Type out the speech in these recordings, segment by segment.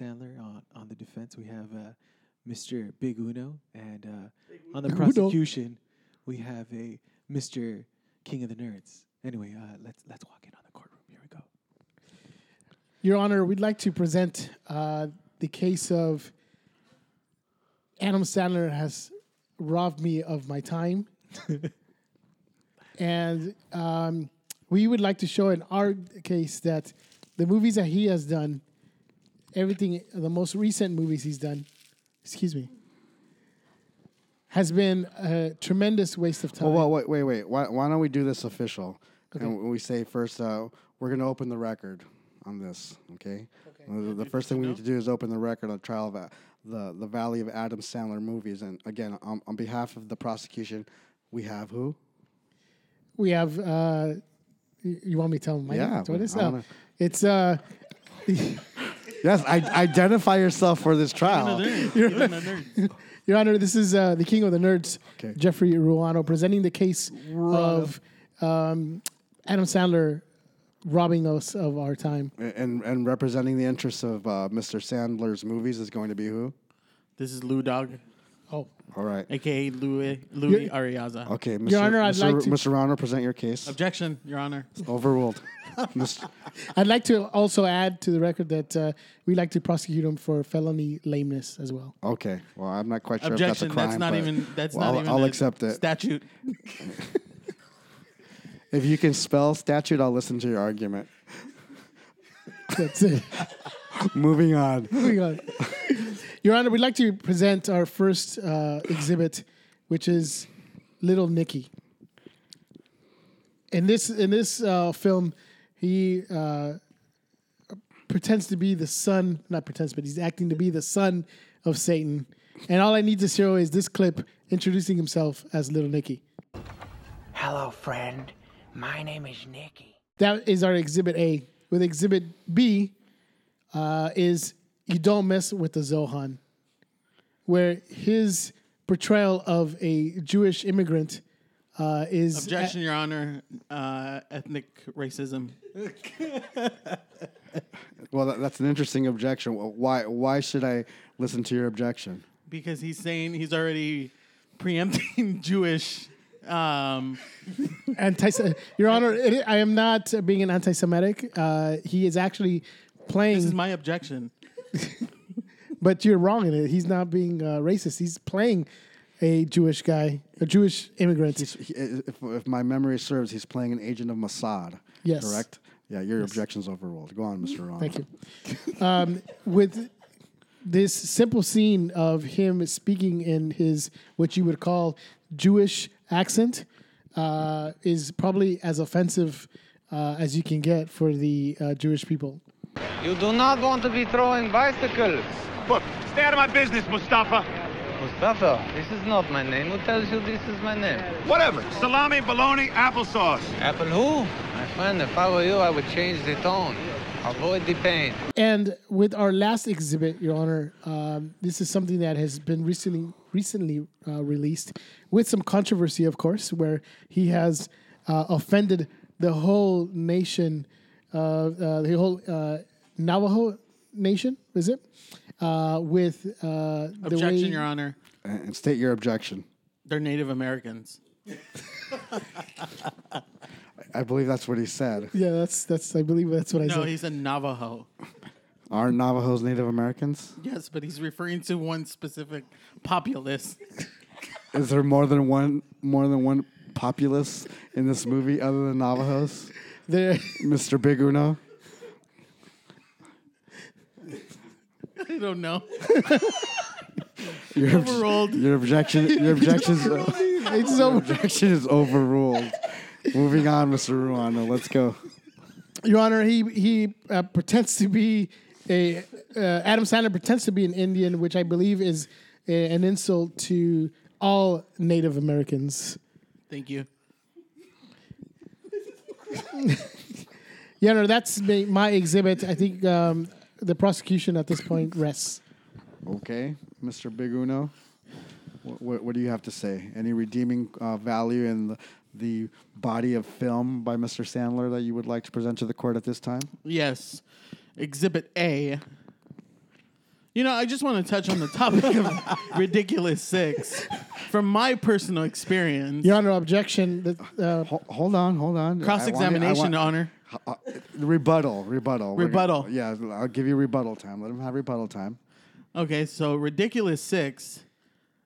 prosecuting Adam Sandler. On on the defense, we have uh, Mr. Big Uno, and uh, on the Uno. prosecution, we have a Mr. King of the Nerds. Anyway, uh, let's let's walk in on the courtroom. Here we go. Your Honor, we'd like to present uh, the case of Adam Sandler has robbed me of my time. and um, we would like to show in our case that the movies that he has done, everything, the most recent movies he's done, excuse me, has been a tremendous waste of time. Well, well, wait, wait, wait. Why, why don't we do this official? And we say first, uh, we're going to open the record on this. Okay. The, the first thing we need to do is open the record on trial of uh, the the Valley of Adam Sandler movies. And again, on, on behalf of the prosecution, we have who? we have, uh, you want me to tell him my Yeah, name? What is I wanna- It's, uh, Yes, I, identify yourself for this trial. You're, Your Honor, this is uh, the king of the nerds, Okay. Jeffrey Ruano, presenting the case of um, Adam Sandler robbing us of our time. And and representing the interests of uh, Mr. Sandler's movies is going to be who? This is Lou Dog, Oh, All right. aka Louis Louis Your- Ariaza. Okay, Mr. Your Honor, I'd Mr. like to- Mr. Rano, present your case. Objection, Your Honor. Overruled. Mr. I'd like to also add to the record that uh, we like to prosecute him for felony lameness as well. Okay. Well, I'm not quite sure Objection. if that's a crime. That's not but- even. That's well, not I'll, even. I'll a accept it. Statute. If you can spell statute, I'll listen to your argument. That's it. Moving on. Moving on. Your Honor, we'd like to present our first uh, exhibit, which is Little Nicky. In this in this uh, film, he uh, pretends to be the son, not pretends, but he's acting to be the son of Satan. And all I need to show is this clip introducing himself as Little Nicky. Hello, friend. My name is Nicky. That is our exhibit A. With exhibit B uh, is You Don't Mess with the Zohan, where his portrayal of a Jewish immigrant uh, is. Objection, Your Honor. Uh, ethnic racism. Well, that, that's an interesting objection. Why? Why should I listen to your objection? Because he's saying he's already preempting Jewish. Um, anti- Your Honor, it, I am not being an anti Semitic. Uh, he is actually playing. this is my objection. but you're wrong in it. He's not being uh, racist. He's playing a Jewish guy, a Jewish immigrant. He, if, if my memory serves, he's playing an agent of Mossad. Yes. Correct. Yeah, your objection's overruled. Go on, Mr. Ron. Thank you. Um, with this simple scene of him speaking in his what you would call Jewish accent uh, is probably as offensive uh, as you can get for the uh, Jewish people. You do not want to be throwing bicycles. Look, stay out of my business, Mustafa. Mustafa, this is not my name. Who tells you this is my name? Whatever. Salami, bologna, applesauce. Apple who? My friend, if I were you, I would change the tone. Avoid the pain. And with our last exhibit, Your Honor, um, this is something that has been recently recently uh, released with some controversy, of course, where he has uh, offended the whole nation, uh, uh, the whole uh, Navajo nation, is it? Uh, with uh, the way Objection, Your Honor. And and state your objection. They're Native Americans. I believe that's what he said. Yeah, that's that's. I believe that's what I said. No, said. he's a Navajo. Aren't Navajos Native Americans? Yes, but he's referring to one specific populace. Is there more than one more than one populace in this movie other than Navajos? There, Mr. Big Uno? I don't know. Your, Overruled. your objection your objection is, it's your objection is overruled. Moving on, Mr. Ruano. Let's go. Your Honor, he he uh, pretends to be a uh, Adam Sandler pretends to be an Indian, which I believe is a, an insult to all Native Americans. Thank you. Your Honor, that's ma- my exhibit. I think um, the prosecution at this point rests. Okay, Mr. Big Uno. What, what, what do you have to say? Any redeeming uh, value in the, the body of film by Mr. Sandler that you would like to present to the court at this time? Yes. Exhibit A You know, I just want to touch on the topic of ridiculous six. From my personal experience, Your Honor, objection. That, uh, Ho- hold on, hold on. Cross examination, want- Honor. uh, rebuttal, rebuttal. We're gonna- Rebuttal. yeah, I'll give you rebuttal time. Let him have rebuttal time. Okay, so Ridiculous Six.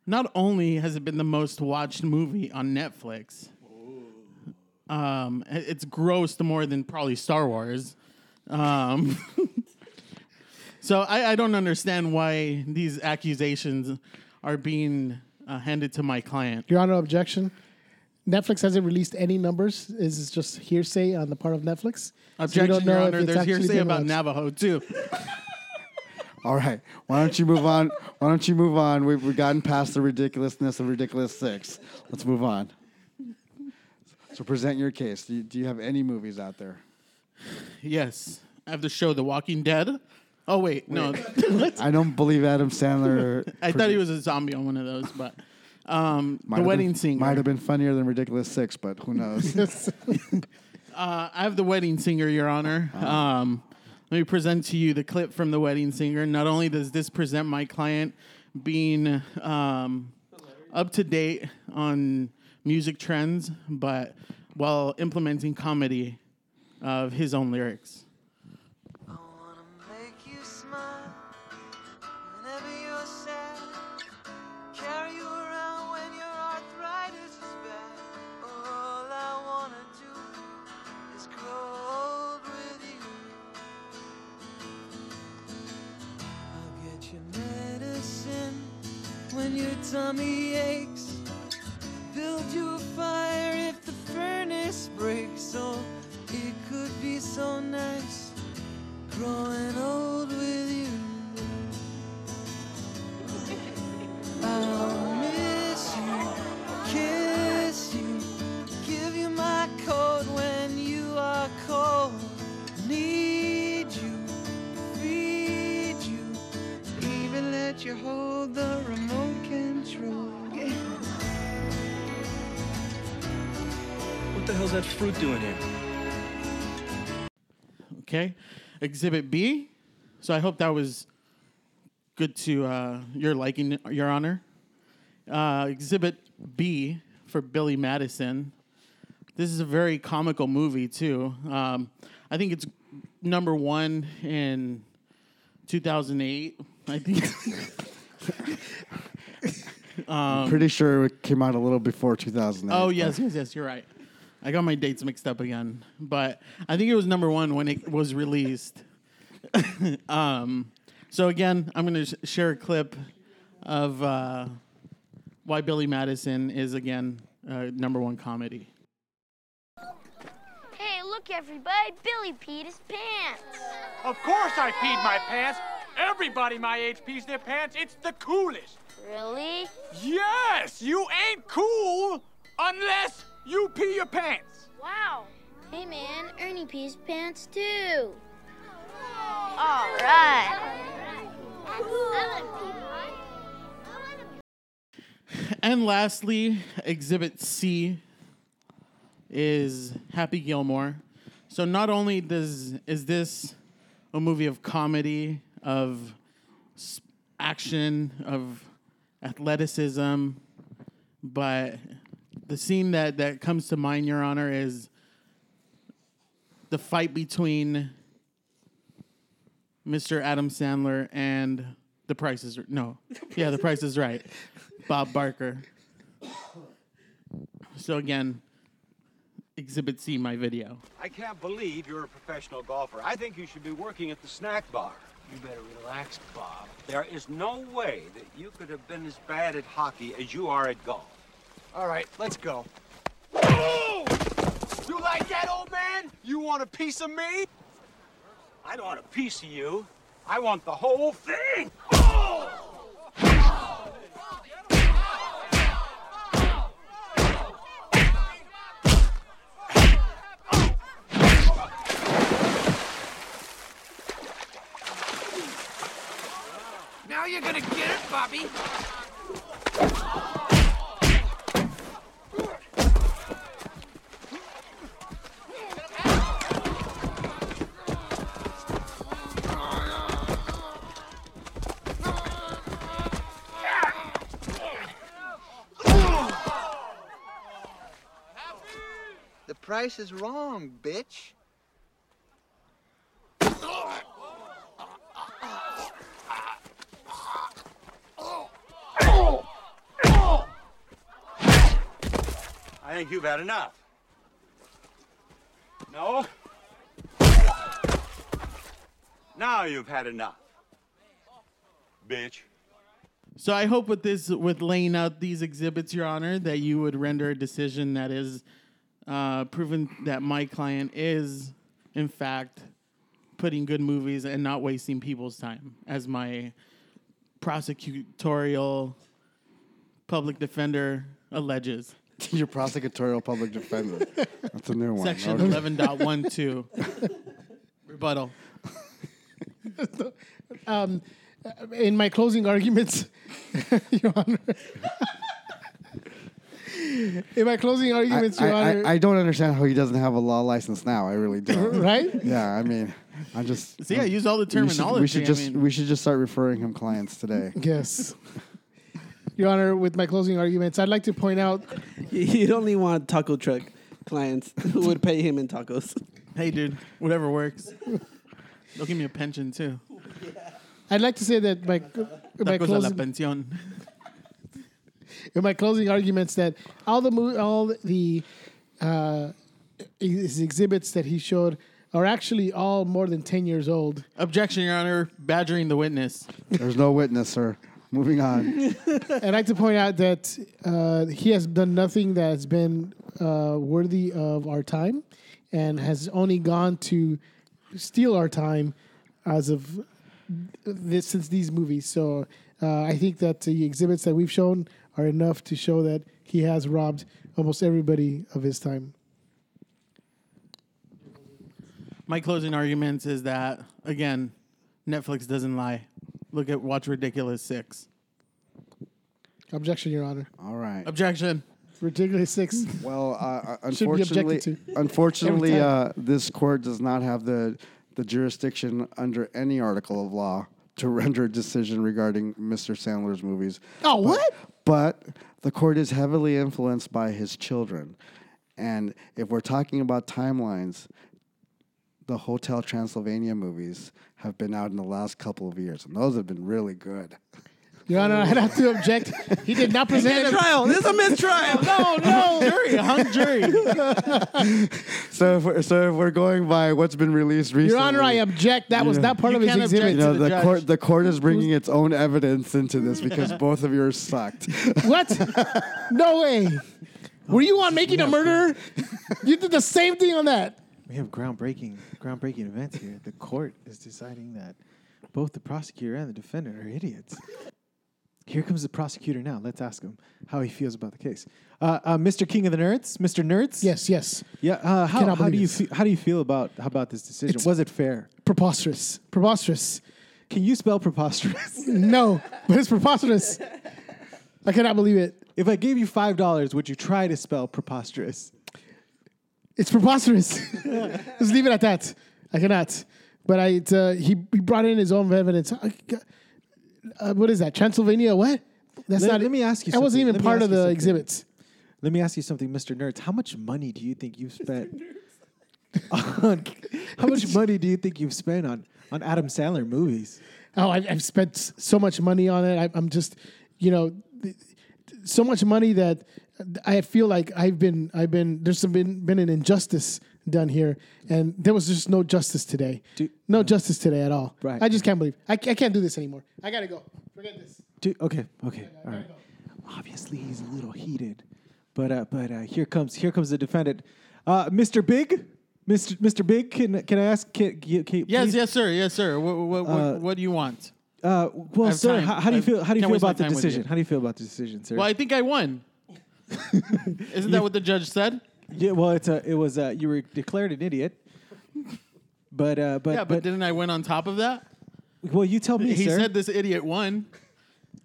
Not only has it been the most watched movie on Netflix, um, it- it's grossed more than probably Star Wars. Um, so I, I don't understand why these accusations are being uh, handed to my client. Your Honor, objection. Netflix hasn't released any numbers. Is this just hearsay on the part of Netflix? So you Objection, don't Your know if Honor. it's There's hearsay about watched. Navajo too. All right. Why don't you move on? Why don't you move on? We've, we've gotten past the ridiculousness of ridiculous six. Let's move on. So present your case. Do you, do you have any movies out there? yes, I have the show The Walking Dead. Oh wait, no. I don't believe Adam Sandler. I thought he was a zombie on one of those, but um, the have wedding been, singer. might have been funnier than ridiculous six, but who knows? Uh, I have the wedding singer, Your Honor. Um, let me present to you the clip from the wedding singer. Not only does this present my client being um, up to date on music trends, but while implementing comedy of his own lyrics. When your tummy aches. Build you a fire if the furnace breaks. Oh, it could be so nice growing old let the remote control. What the hell's that fruit doing here? Okay. Exhibit B. So I hope that was good to uh, your liking, Your Honor. Uh, exhibit B for Billy Madison. This is a very comical movie too. Um, I think it's number one in 2008. I think. Pretty sure it came out a little before 2008. Oh yes, yes, yes. You're right. I got my dates mixed up again, but I think it was number one when it was released. um, so again, I'm going to sh- share a clip of uh, why Billy Madison is again uh, number one comedy. Hey, look, everybody. Billy peed his pants. Of course I peed my pants. Everybody my age pees their pants. It's the coolest. Really? Yes, you ain't cool unless you pee your pants. Wow. Hey, man. Ernie pees pants, too. All right. And lastly, Exhibit C is Happy Gilmore. So not only does is this a movie of comedy, of action, of athleticism, but the scene that that comes to mind, Your Honor, is the fight between Mr. Adam Sandler and The Price is no, yeah, The Price is Right, Bob Barker. So again, Exhibit C, my video. I can't believe you're a professional golfer. I think you should be working at the snack bar. You better relax, Bob. There is no way that you could have been as bad at hockey as you are at golf. All right, let's go. Oh! You like that, old man? You want a piece of me? I don't want a piece of you. I want the whole thing. Now you gonna get it, Bobby. The price is wrong, bitch. I think you've had enough. No? Now you've had enough. Bitch. So I hope with this, with laying out these exhibits, Your Honor, that you would render a decision that is uh, proven that my client is, in fact, putting good movies and not wasting people's time, as my prosecutorial public defender alleges. Your prosecutorial public defender. That's a new one. Section Okay. eleven point one two. Rebuttal. Um, in my closing arguments, Your Honor. in my closing arguments, I, Your I, Honor. I, I don't understand how he doesn't have a law license now. I really don't. Right? Yeah, I mean, I'm just. See, I use all the we should- We should, terminology, I just mean- we should just start referring him clients today. Yes. Your Honor, with my closing arguments, I'd like to point out He'd only want taco truck clients who would pay him in tacos. Hey, dude, whatever works. They'll give me a pension too. I'd like to say that my my Tacos a la closing, pensión. in my closing arguments that all the mo- all the uh, his exhibits that he showed are actually all more than ten years old. Objection, Your Honor. Badgering the witness. There's no witness, sir. Moving on. I'd like to point out that uh, he has done nothing that has been uh, worthy of our time, and has only gone to steal our time as of this since these movies. So uh, I think that the exhibits that we've shown are enough to show that he has robbed almost everybody of his time. My closing arguments is that again, Netflix doesn't lie. Look at Watch Ridiculous Six. Objection, Your Honor. All right. Objection. Ridiculous six. Well, uh, uh, Should be unfortunately, objected to. unfortunately, uh, this court does not have the the jurisdiction under any article of law to render a decision regarding Mr. Sandler's movies. Oh, what? But the court is heavily influenced by his children, and if we're talking about timelines, the Hotel Transylvania movies have been out in the last couple of years, and those have been really good. Your Honor, I'd have to object. He did not present a trial. This is a mistrial. No, no. Jury, hung jury. So if we're, so if we're going by what's been released recently, Your Honor, I object. That was Yeah. not part of his can't exhibit. You know, the the, court the court is bringing its own evidence into this because both of yours sucked. What? no way. Were you on making a murderer? you did the same thing on that. We have groundbreaking, groundbreaking events here. The court is deciding that both the prosecutor and the defendant are idiots. Here comes the prosecutor now. Let's ask him how he feels about the case. Uh, uh, Mr. King of the Nerds, Mr. Nerds. Yes, yes. Yeah. Uh, how, Cannot how do believe you fe- how do you feel about how about this decision? It's- Was it fair? Preposterous. Preposterous. Can you spell preposterous? No, but it's preposterous. I cannot believe it. if I gave you five dollars, would you try to spell preposterous? It's preposterous. Let's leave it at that. I cannot. But I, uh, he, he brought in his own evidence. Uh, what is that? Transylvania? What? That's Let- not. let me ask you That wasn't even Let part of the something. exhibits. Let me ask you something, Mr. Nerds. How much money do you think you've spent on? How much money do you think you've spent on on Adam Sandler movies? Oh, I've, I've spent so much money on it. I, I'm just, you know, th- so much money that I feel like I've been, I've been, there's some been been an injustice done here, and there was just no justice today. no justice today at all. Right. I just can't believe. I, I can't do this anymore. I gotta go. Forget this. Do, okay, okay, all right. Obviously, he's a little heated, but uh, but uh, here comes here comes the defendant, uh, Mr. Big, Mr. Mr. Big. Can can I ask? Can, can, can, Yes, please- yes, sir. Yes, sir. What, what, what, Uh, what do you want? Uh, well, have sir, time. how, how do you feel? How do you can't feel waste my about the time with decision? you. How do you feel about the decision, sir? Well, I think I won. Isn't that what the judge said? yeah, well, it's a, it was uh, you were declared an idiot, but uh, but yeah, but, didn't I win on top of that? well, you tell me, he sir. said this idiot won.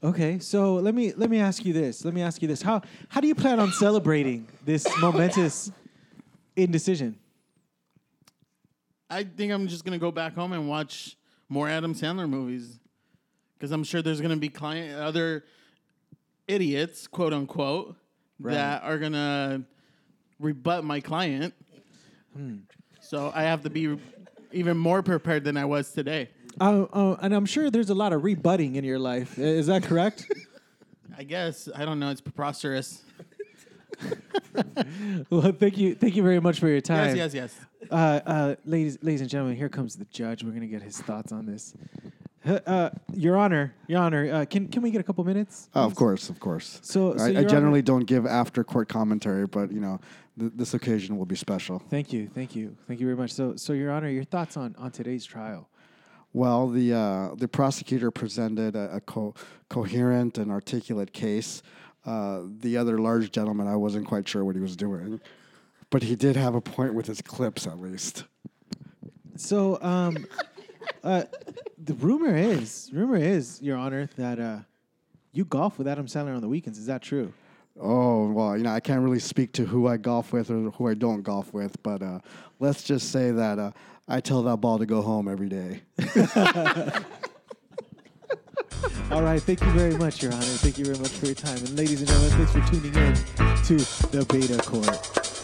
Okay, so let me let me ask you this. Let me ask you this. How how do you plan on celebrating this momentous indecision? I think I'm just gonna go back home and watch more Adam Sandler movies because I'm sure there's gonna be client other idiots, quote unquote, Right. that are gonna rebut my client. So I have to be even more prepared than I was today. Uh, uh, and I'm sure there's a lot of rebutting in your life. Is that correct? I guess I don't know. It's preposterous. well, thank you, thank you very much for your time. Yes, yes, yes. Uh, uh, ladies, ladies and gentlemen, here comes the judge. We're gonna get his thoughts on this. Uh, Your Honor, Your Honor, uh, can can we get a couple minutes? Oh, of course, of course. So- so I, I Your generally Honor- don't give after court commentary, but you know, th- this occasion will be special. Thank you, thank you, thank you very much. So, so Your Honor, your thoughts on on today's trial? Well, the uh, the prosecutor presented a, a co- coherent and articulate case. Uh, the other large gentleman, I wasn't quite sure what he was doing, but he did have a point with his clips, at least. So, um, uh, the rumor is, rumor is, Your Honor, that uh, you golf with Adam Sandler on the weekends. Is that true? Oh well, you know, I can't really speak to who I golf with or who I don't golf with, but uh, let's just say that uh, I tell that ball to go home every day. All right, thank you very much, Your Honor. Thank you very much for your time. And ladies and gentlemen, thanks for tuning in to the Beta Court.